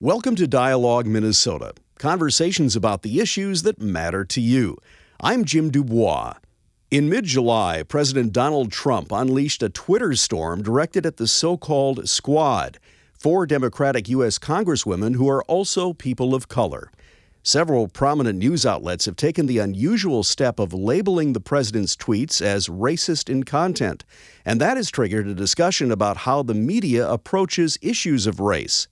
Welcome to Dialogue Minnesota, conversations about the issues that matter to you. I'm Jim Dubois. In mid July, President Donald Trump unleashed a Twitter storm directed at the so called Squad, four Democratic U.S. Congresswomen who are also people of color. Several prominent news outlets have taken the unusual step of labeling the president's tweets as racist in content, and that has triggered a discussion about how the media approaches issues of race.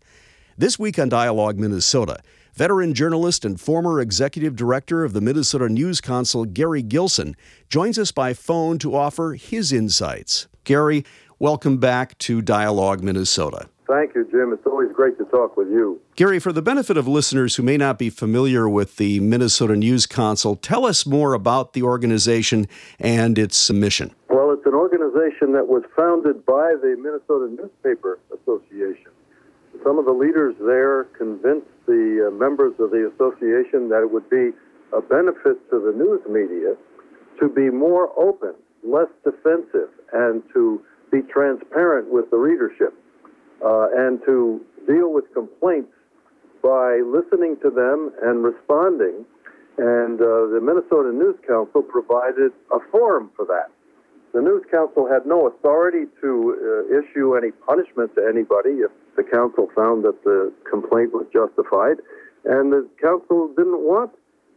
This week on Dialogue Minnesota, veteran journalist and former executive director of the Minnesota News Council, Gary Gilson, joins us by phone to offer his insights. Gary, welcome back to Dialogue Minnesota. Thank you, Jim. It's always great to talk with you. Gary, for the benefit of listeners who may not be familiar with the Minnesota News Council, tell us more about the organization and its mission. Well, it's an organization that was founded by the Minnesota Newspaper Association some of the leaders there convinced the uh, members of the association that it would be a benefit to the news media to be more open, less defensive, and to be transparent with the readership, uh, and to deal with complaints by listening to them and responding. And uh, the Minnesota News Council provided a forum for that. The News Council had no authority to uh, issue any punishment to anybody if the council found that the complaint was justified, and the council didn't want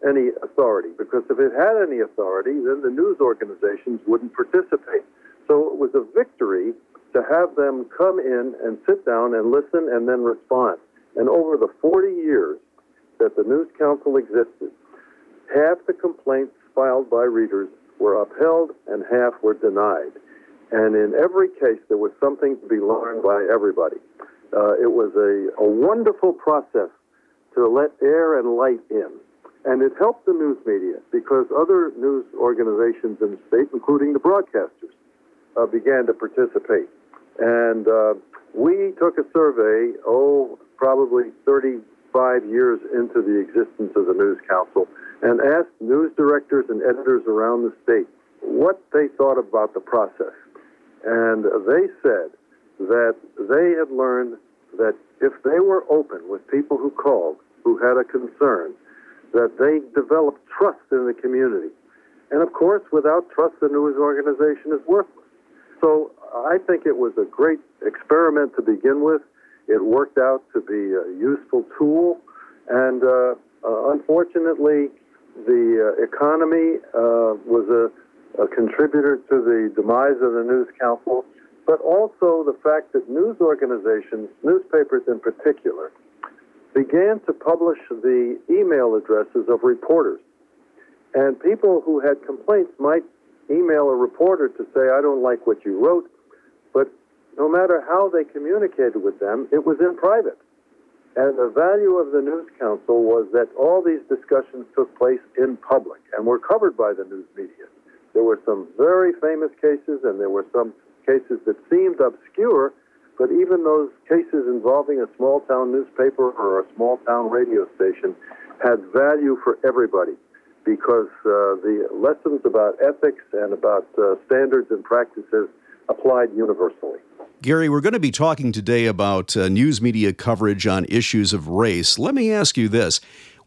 any authority because if it had any authority, then the news organizations wouldn't participate. So it was a victory to have them come in and sit down and listen and then respond. And over the 40 years that the News Council existed, half the complaints filed by readers were upheld and half were denied. And in every case, there was something to be learned by everybody. Uh, it was a, a wonderful process to let air and light in. And it helped the news media because other news organizations in the state, including the broadcasters, uh, began to participate. And uh, we took a survey, oh, probably 35 years into the existence of the News Council, and asked news directors and editors around the state what they thought about the process. And they said that they had learned that if they were open with people who called, who had a concern, that they developed trust in the community. And of course, without trust, the news organization is worthless. So I think it was a great experiment to begin with. It worked out to be a useful tool. And uh, uh, unfortunately, the uh, economy uh, was a, a contributor to the demise of the News Council but also the fact that news organizations, newspapers in particular, began to publish the email addresses of reporters. And people who had complaints might email a reporter to say, I don't like what you wrote, but no matter how they communicated with them, it was in private. And the value of the News Council was that all these discussions took place in public and were covered by the news media. There were some very famous cases, and there were some cases that seemed obscure, but even those cases involving a small town newspaper or a small town radio station had value for everybody because uh, the lessons about ethics and about uh, standards and practices applied universally. Gary, we're going to be talking today about uh, news media coverage on issues of race. Let me ask you this.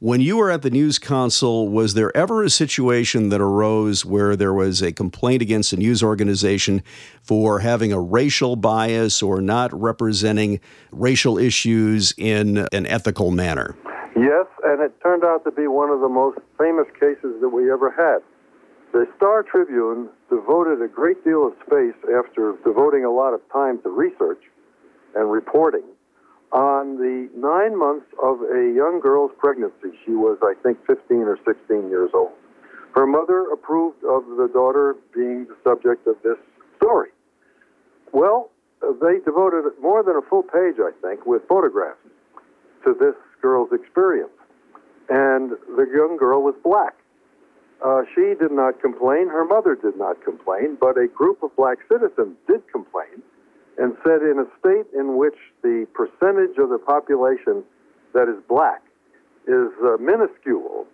When you were at the News Council, was there ever a situation that arose where there was a complaint against a news organization for having a racial bias or not representing racial issues in an ethical manner? Yes, and it turned out to be one of the most famous cases that we ever had. The Star Tribune devoted a great deal of space after devoting a lot of time to research and reporting on the nine months of a young girl's pregnancy. She was, I think, 15 or 16 years old. Her mother approved of the daughter being the subject of this story. Well, they devoted more than a full page, I think, with photographs to this girl's experience. And the young girl was black. Uh, she did not complain. Her mother did not complain, but a group of black citizens did complain and said in a state in which the percentage of the population that is black is uh, minuscule,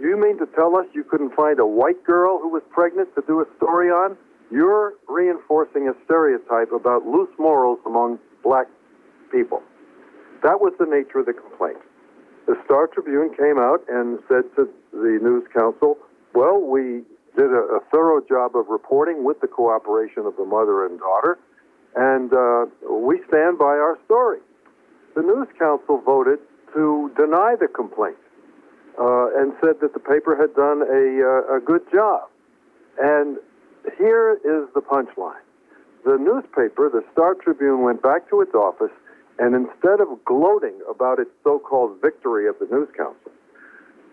you mean to tell us you couldn't find a white girl who was pregnant to do a story on? You're reinforcing a stereotype about loose morals among black people. That was the nature of the complaint. The Star Tribune came out and said to the News Council, well, we did a, a thorough job of reporting with the cooperation of the mother and daughter, and uh, we stand by our story. The News Council voted to deny the complaint uh, and said that the paper had done a, uh, a good job. And here is the punchline. The newspaper, the Star Tribune, went back to its office, and instead of gloating about its so called victory at the News Council,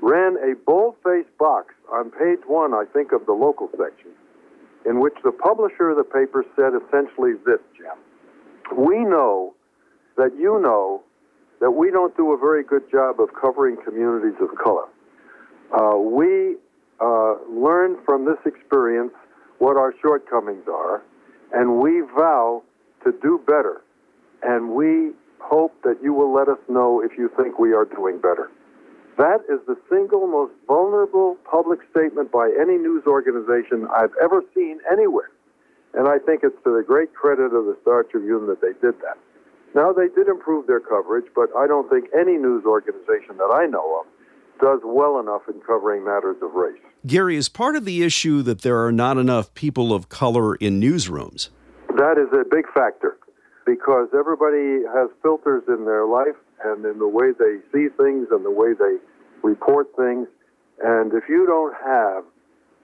ran a bold faced box on page one, I think, of the local section, in which the publisher of the paper said essentially this, Jim. We know that you know that we don't do a very good job of covering communities of color. Uh, we uh, learn from this experience what our shortcomings are, and we vow to do better. And we hope that you will let us know if you think we are doing better. That is the single most vulnerable public statement by any news organization I've ever seen anywhere. And I think it's to the great credit of the Star Tribune that they did that. Now, they did improve their coverage, but I don't think any news organization that I know of does well enough in covering matters of race. Gary, is part of the issue that there are not enough people of color in newsrooms? That is a big factor because everybody has filters in their life and in the way they see things and the way they report things. And if you don't have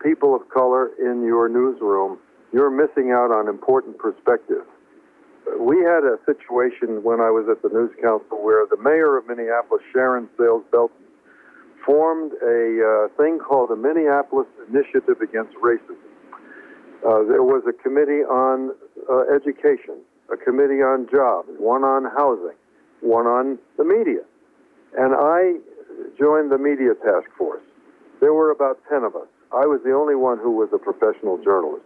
people of color in your newsroom, you're missing out on important perspectives. We had a situation when I was at the News Council where the mayor of Minneapolis, Sharon Sayles Belton, formed a uh, thing called the Minneapolis Initiative Against Racism. Uh, there was a committee on uh, education, a committee on jobs, one on housing, one on the media. And I joined the media task force. There were about 10 of us. I was the only one who was a professional journalist.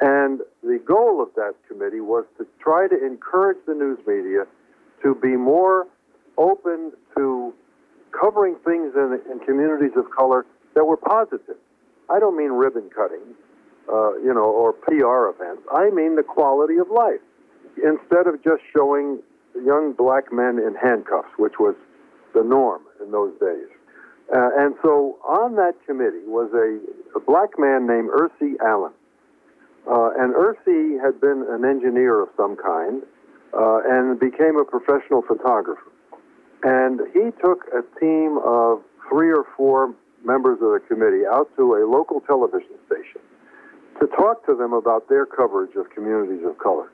And the goal of that committee was to try to encourage the news media to be more open to covering things in, in communities of color that were positive. I don't mean ribbon cutting, uh, you know, or PR events. I mean the quality of life. Instead of just showing young black men in handcuffs, which was the norm in those days. Uh, and so on that committee was a, a black man named Ursi Allen. Uh, and Ursi had been an engineer of some kind uh, and became a professional photographer. And he took a team of three or four members of the committee out to a local television station to talk to them about their coverage of communities of color.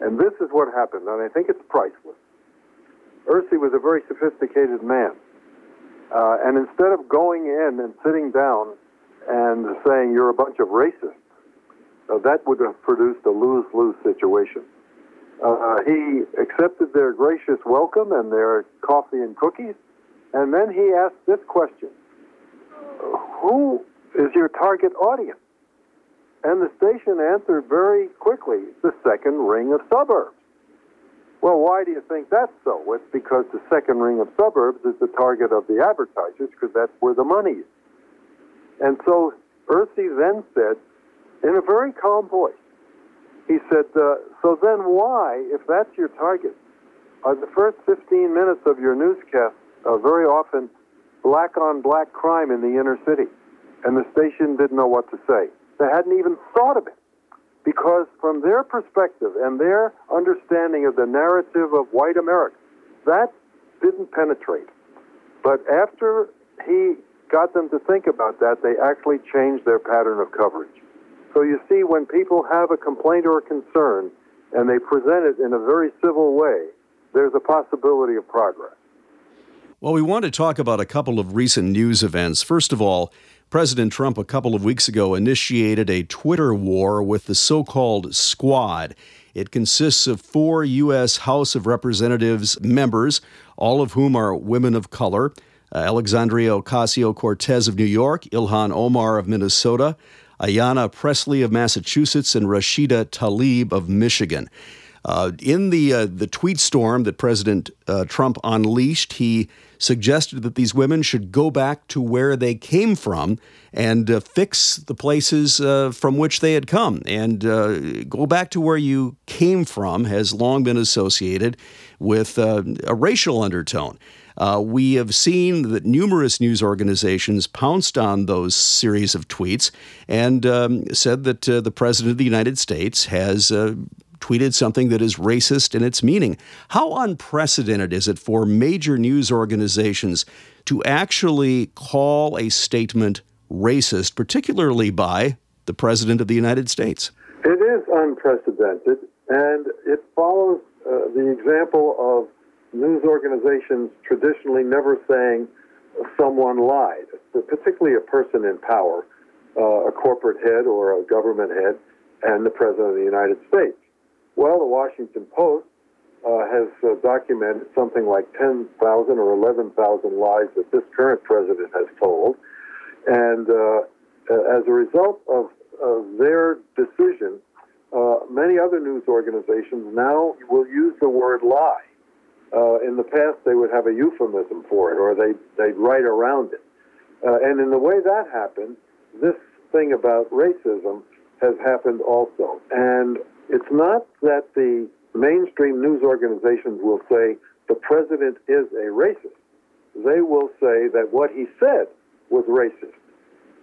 And this is what happened, and I think it's priceless. Ursi was a very sophisticated man. Uh, and instead of going in and sitting down and saying, you're a bunch of racists, uh, that would have produced a lose lose situation. Uh, he accepted their gracious welcome and their coffee and cookies, and then he asked this question Who is your target audience? And the station answered very quickly the second ring of suburbs. Well, why do you think that's so? It's because the second ring of suburbs is the target of the advertisers because that's where the money is. And so Ursi then said, in a very calm voice, he said, uh, So then why, if that's your target, are the first 15 minutes of your newscast uh, very often black on black crime in the inner city? And the station didn't know what to say. They hadn't even thought of it because from their perspective and their understanding of the narrative of white America, that didn't penetrate. But after he got them to think about that, they actually changed their pattern of coverage. So you see, when people have a complaint or a concern and they present it in a very civil way, there's a possibility of progress. Well, we want to talk about a couple of recent news events. First of all, President Trump a couple of weeks ago initiated a Twitter war with the so called Squad. It consists of four U.S. House of Representatives members, all of whom are women of color uh, Alexandria Ocasio Cortez of New York, Ilhan Omar of Minnesota, Ayanna Pressley of Massachusetts, and Rashida Tlaib of Michigan. Uh, in the uh, the tweet storm that President uh, Trump unleashed, he suggested that these women should go back to where they came from and uh, fix the places uh, from which they had come. And uh, go back to where you came from has long been associated with a racial undertone. We have seen that numerous news organizations pounced on those series of tweets and um, said that the President of the United States has tweeted something that is racist in its meaning. How unprecedented is it for major news organizations to actually call a statement racist, particularly by the President of the United States? It is unprecedented, and it follows uh, the example of news organizations traditionally never saying someone lied, particularly a person in power, uh, a corporate head or a government head, and the President of the United States. Well, the Washington Post uh, has uh, documented something like 10,000 or 11,000 lies that this current president has told. And uh, as a result of, of their decision, uh, many other news organizations now will use the word lie. Uh, in the past, they would have a euphemism for it, or they, they'd write around it. Uh, and in the way that happened, this thing about racism has happened also. And it's not that the mainstream news organizations will say the president is a racist. They will say that what he said was racist.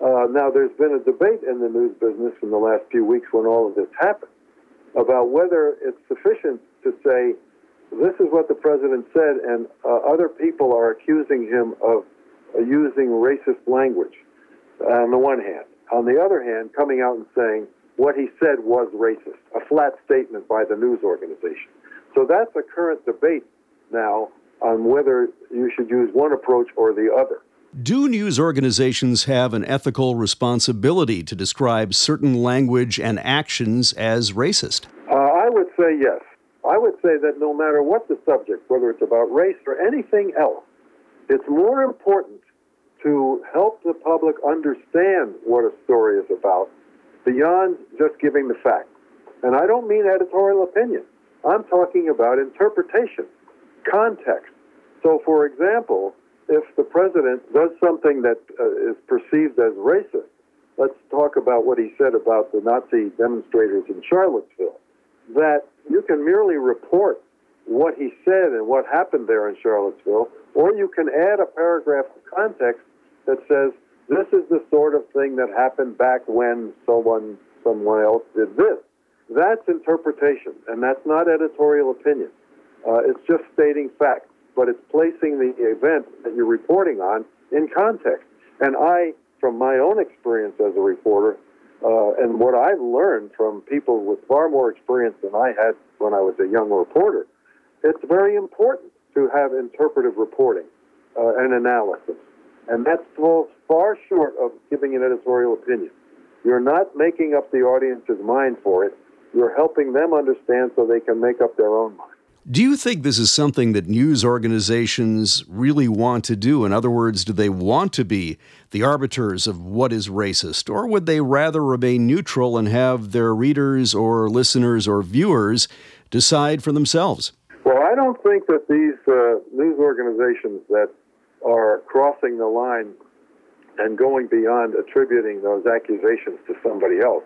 Uh, now, there's been a debate in the news business in the last few weeks when all of this happened about whether it's sufficient to say this is what the president said, and uh, other people are accusing him of uh, using racist language on the one hand. On the other hand, coming out and saying what he said was racist, a flat statement by the news organization. So that's a current debate now on whether you should use one approach or the other. Do news organizations have an ethical responsibility to describe certain language and actions as racist? Uh, I would say yes. I would say that no matter what the subject, whether it's about race or anything else, it's more important to help the public understand what a story is about beyond just giving the facts. And I don't mean editorial opinion. I'm talking about interpretation, context. So, for example, if the president does something that uh, is perceived as racist, let's talk about what he said about the Nazi demonstrators in Charlottesville. That you can merely report what he said and what happened there in Charlottesville, or you can add a paragraph of context that says this is the sort of thing that happened back when someone someone else did this. That's interpretation, and that's not editorial opinion. Uh, it's just stating facts, but it's placing the event that you're reporting on in context. And I, from my own experience as a reporter, uh, and what I've learned from people with far more experience than I had when I was a young reporter, it's very important to have interpretive reporting uh, and analysis. And that falls far short of giving an editorial opinion. You're not making up the audience's mind for it. You're helping them understand so they can make up their own mind. Do you think this is something that news organizations really want to do? In other words, do they want to be the arbiters of what is racist? Or would they rather remain neutral and have their readers or listeners or viewers decide for themselves? Well, I don't think that these uh, news organizations that are crossing the line and going beyond attributing those accusations to somebody else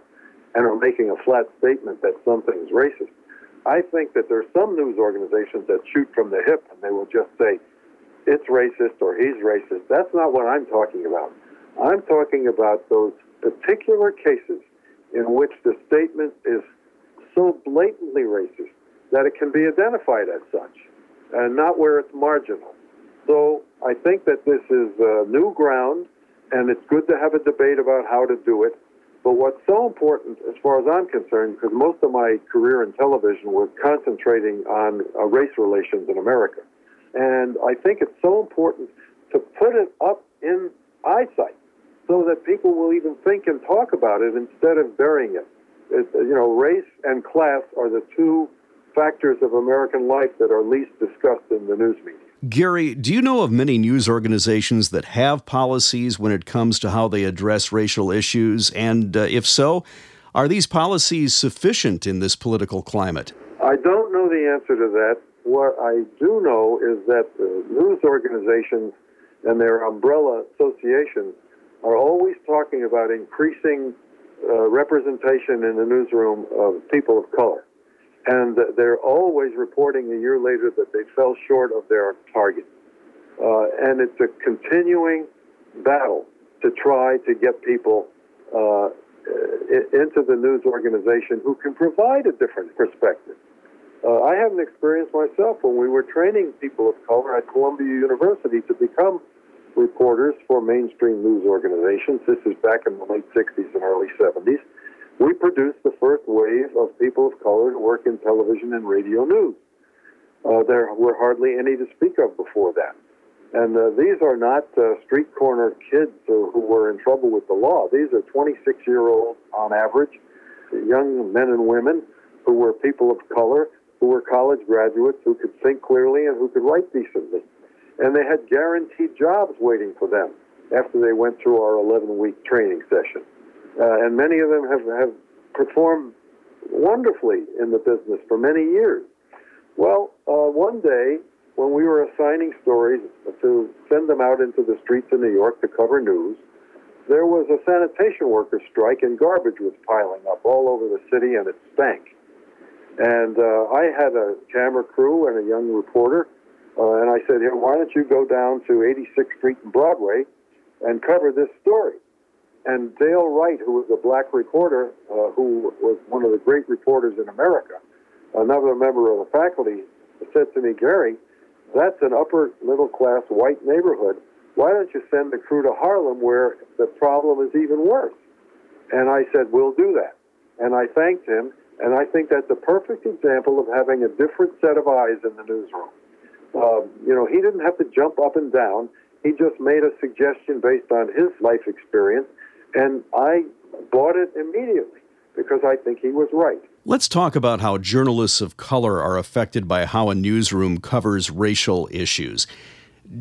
and are making a flat statement that something's racist I think that there's some news organizations that shoot from the hip and they will just say, it's racist or he's racist. That's not what I'm talking about. I'm talking about those particular cases in which the statement is so blatantly racist that it can be identified as such and not where it's marginal. So I think that this is uh, new ground and it's good to have a debate about how to do it. But what's so important, as far as I'm concerned, because most of my career in television was concentrating on uh, race relations in America, and I think it's so important to put it up in eyesight so that people will even think and talk about it instead of burying it. it you know, race and class are the two factors of American life that are least discussed in the news media. Gary, do you know of many news organizations that have policies when it comes to how they address racial issues? And uh, if so, are these policies sufficient in this political climate? I don't know the answer to that. What I do know is that news organizations and their umbrella associations are always talking about increasing uh, representation in the newsroom of people of color. And they're always reporting a year later that they fell short of their target. Uh, and it's a continuing battle to try to get people uh, into the news organization who can provide a different perspective. Uh, I had an experience myself when we were training people of color at Columbia University to become reporters for mainstream news organizations. This is back in the late 60s and early 70s. We produced the first wave of people of color to work in television and radio news. Uh, there were hardly any to speak of before that. And uh, these are not uh, street corner kids who were in trouble with the law. These are 26 year olds on average, young men and women who were people of color, who were college graduates, who could think clearly and who could write decently. And they had guaranteed jobs waiting for them after they went through our 11 week training session. Uh, and many of them have, have performed wonderfully in the business for many years. Well, uh, one day when we were assigning stories to send them out into the streets of New York to cover news, there was a sanitation workers strike and garbage was piling up all over the city and it stank. And uh, I had a camera crew and a young reporter, uh, and I said, Here, why don't you go down to 86th Street and Broadway and cover this story? And Dale Wright, who was a black reporter, uh, who was one of the great reporters in America, another member of the faculty, said to me, Gary, that's an upper middle class white neighborhood. Why don't you send the crew to Harlem where the problem is even worse? And I said, We'll do that. And I thanked him, and I think that's a perfect example of having a different set of eyes in the newsroom. Uh, you know, he didn't have to jump up and down. He just made a suggestion based on his life experience, and I bought it immediately because I think he was right. Let's talk about how journalists of color are affected by how a newsroom covers racial issues.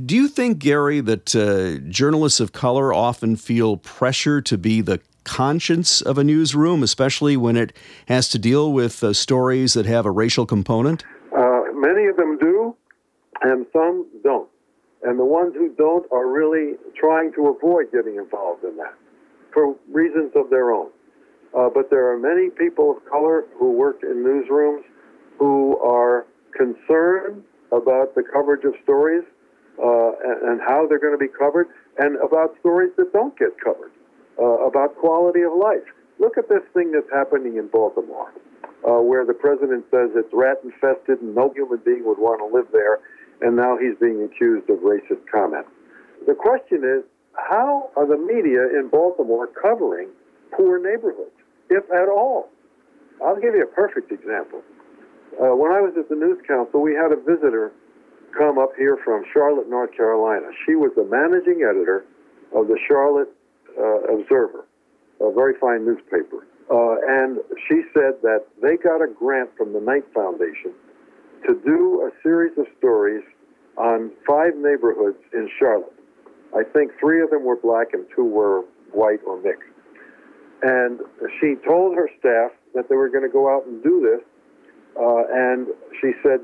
Do you think, Gary, that uh, journalists of color often feel pressure to be the conscience of a newsroom, especially when it has to deal with uh, stories that have a racial component? Uh, many of them do, and some don't. And the ones who don't are really trying to avoid getting involved in that for reasons of their own. Uh, but there are many people of color who work in newsrooms who are concerned about the coverage of stories uh, and, and, how they're going to be covered, and about stories that don't get covered, uh, about quality of life. Look at this thing that's happening in Baltimore, uh, where the president says it's rat infested and no human being would want to live there, and now he's being accused of racist comments. The question is, how are the media in Baltimore covering poor neighborhoods? if at all. I'll give you a perfect example. Uh, when I was at the News Council, we had a visitor come up here from Charlotte, North Carolina. She was the managing editor of the Charlotte uh, Observer, a very fine newspaper. Uh, and she said that they got a grant from the Knight Foundation to do a series of stories on five neighborhoods in Charlotte. I think three of them were black and two were white or mixed. And she told her staff that they were going to go out and do this. Uh, and she said,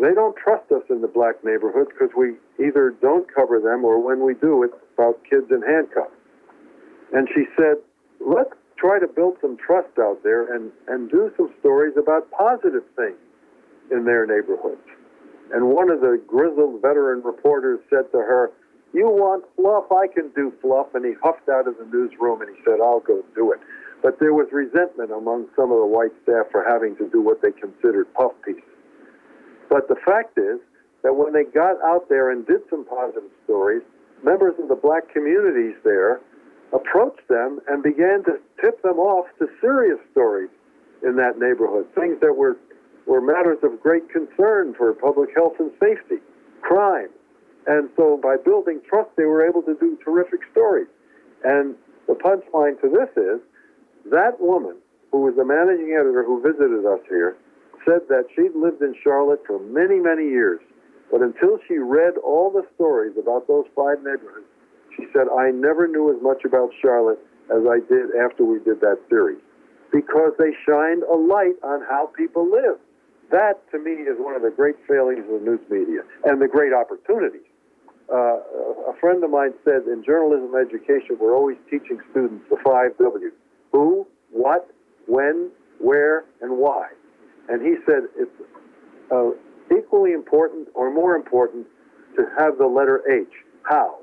they don't trust us in the black neighborhoods because we either don't cover them or when we do, it's about kids in handcuffs. And she said, let's try to build some trust out there and, and do some stories about positive things in their neighborhoods. And one of the grizzled veteran reporters said to her, you want fluff? I can do fluff. And he huffed out of the newsroom and he said, I'll go do it. But there was resentment among some of the white staff for having to do what they considered puff pieces. But the fact is that when they got out there and did some positive stories, members of the black communities there approached them and began to tip them off to serious stories in that neighborhood, things that were, were matters of great concern for public health and safety, crime, and so by building trust, they were able to do terrific stories. And the punchline to this is that woman, who was the managing editor who visited us here, said that she'd lived in Charlotte for many, many years. But until she read all the stories about those five neighborhoods, she said, I never knew as much about Charlotte as I did after we did that series. Because they shined a light on how people live. That, to me, is one of the great failings of the news media and the great opportunities. Uh, a friend of mine said in journalism education, we're always teaching students the five W's who, what, when, where, and why. And he said it's uh, equally important or more important to have the letter H, how.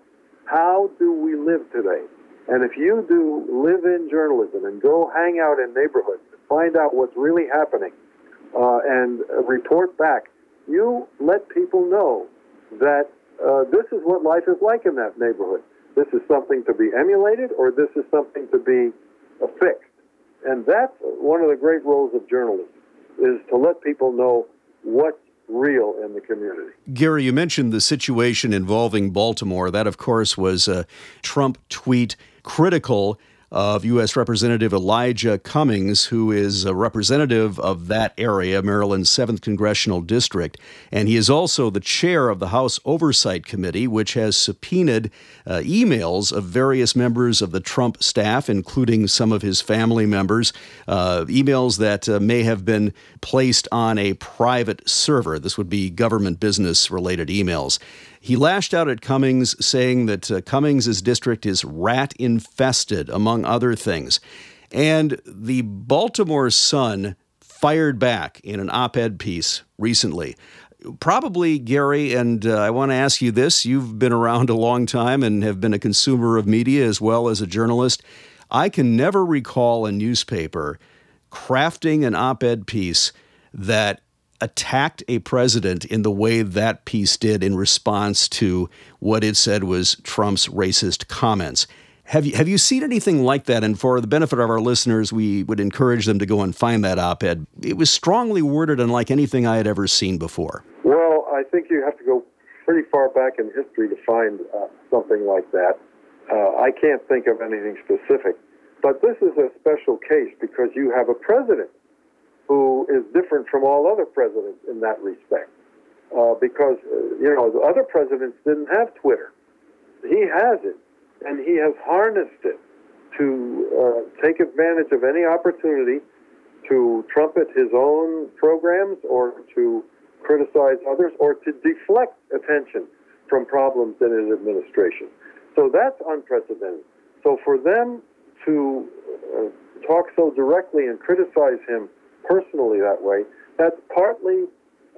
How do we live today? And if you do live in journalism and go hang out in neighborhoods find out what's really happening uh, and report back, you let people know that uh, this is what life is like in that neighborhood. This is something to be emulated or this is something to be fixed. And that's one of the great roles of journalism is to let people know what's real in the community. Gary, you mentioned the situation involving Baltimore. That, of course, was a Trump tweet critical of U.S. Representative Elijah Cummings, who is a representative of that area, Maryland's 7th Congressional District. And he is also the chair of the House Oversight Committee, which has subpoenaed uh, emails of various members of the Trump staff, including some of his family members, uh, emails that uh, may have been placed on a private server. This would be government business related emails. He lashed out at Cummings, saying that uh, Cummings' district is rat infested, among other things. And the Baltimore Sun fired back in an op ed piece recently. Probably, Gary, and uh, I want to ask you this you've been around a long time and have been a consumer of media as well as a journalist. I can never recall a newspaper crafting an op ed piece that attacked a president in the way that piece did in response to what it said was Trump's racist comments. Have you, have you seen anything like that? And for the benefit of our listeners, we would encourage them to go and find that op ed. It was strongly worded, unlike anything I had ever seen before. Well, I think you have to go pretty far back in history to find uh, something like that. Uh, I can't think of anything specific. But this is a special case because you have a president who is different from all other presidents in that respect. Uh, because, uh, you know, the other presidents didn't have Twitter. He has it, and he has harnessed it to uh, take advantage of any opportunity to trumpet his own programs or to criticize others or to deflect attention from problems in his administration. So that's unprecedented. So for them to uh, talk so directly and criticize him personally that way. That's partly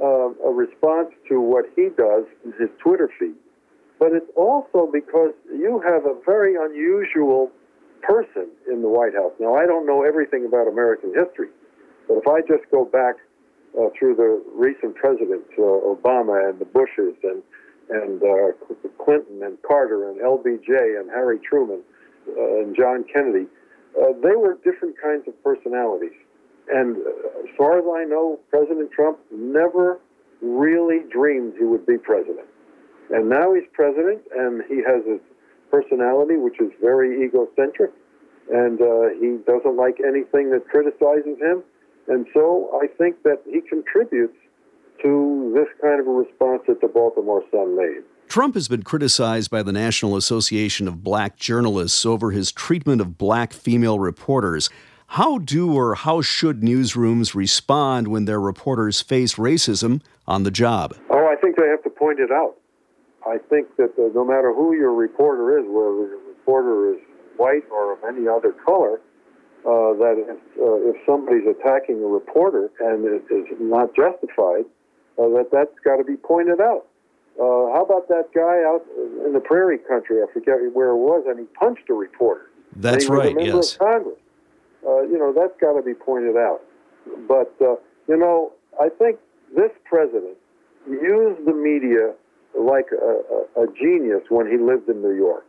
uh, a response to what he does in his Twitter feed, but it's also because you have a very unusual person in the White House. Now, I don't know everything about American history, but if I just go back uh, through the recent presidents, uh, Obama and the Bushes and and uh, Clinton and Carter and LBJ and Harry Truman uh, and John Kennedy, uh, they were different kinds of personalities. And as far as I know, President Trump never really dreamed he would be president. And now he's president, and he has a personality which is very egocentric, and uh, he doesn't like anything that criticizes him. And so I think that he contributes to this kind of a response that the Baltimore Sun made. Trump has been criticized by the National Association of Black Journalists over his treatment of black female reporters. How do or how should newsrooms respond when their reporters face racism on the job? Oh, I think they have to point it out. I think that uh, no matter who your reporter is, whether your reporter is white or of any other color, uh, that if, uh, if somebody's attacking a reporter and it is not justified, uh, that that's got to be pointed out. Uh, how about that guy out in the prairie country? I forget where it was, and he punched a reporter. That's right. yes. Congress uh, you know, that's got to be pointed out. But, uh, you know, I think this president used the media like a, a, a genius when he lived in New York.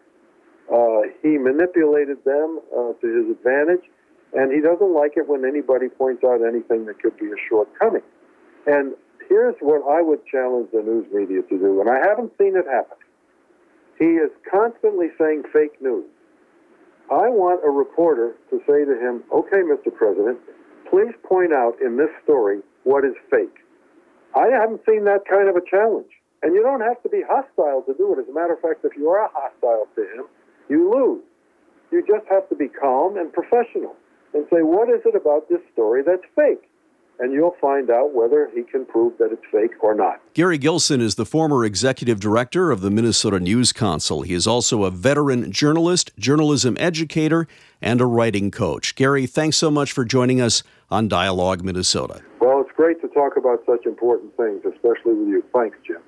Uh, he manipulated them uh, to his advantage, and he doesn't like it when anybody points out anything that could be a shortcoming. And here's what I would challenge the news media to do, and I haven't seen it happen. He is constantly saying fake news. I want a reporter to say to him, okay, Mr. President, please point out in this story what is fake. I haven't seen that kind of a challenge. And you don't have to be hostile to do it. As a matter of fact, if you are hostile to him, you lose. You just have to be calm and professional and say, what is it about this story that's fake? And you'll find out whether he can prove that it's fake or not. Gary Gilson is the former executive director of the Minnesota News Council. He is also a veteran journalist, journalism educator, and a writing coach. Gary, thanks so much for joining us on Dialogue Minnesota. Well, it's great to talk about such important things, especially with you. Thanks, Jim.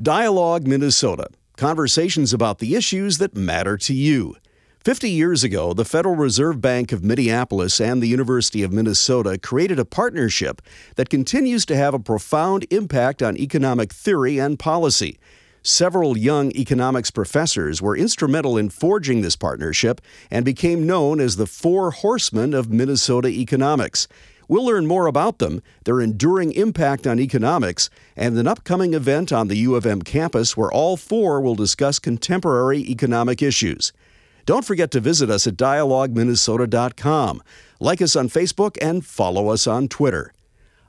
Dialogue Minnesota conversations about the issues that matter to you. 50 years ago, the Federal Reserve Bank of Minneapolis and the University of Minnesota created a partnership that continues to have a profound impact on economic theory and policy. Several young economics professors were instrumental in forging this partnership and became known as the Four Horsemen of Minnesota economics. We'll learn more about them, their enduring impact on economics, and an upcoming event on the U of M campus where all four will discuss contemporary economic issues. Don't forget to visit us at dialogueminnesota.com. Like us on Facebook and follow us on Twitter.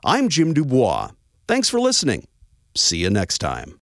I'm Jim Dubois. Thanks for listening. See you next time.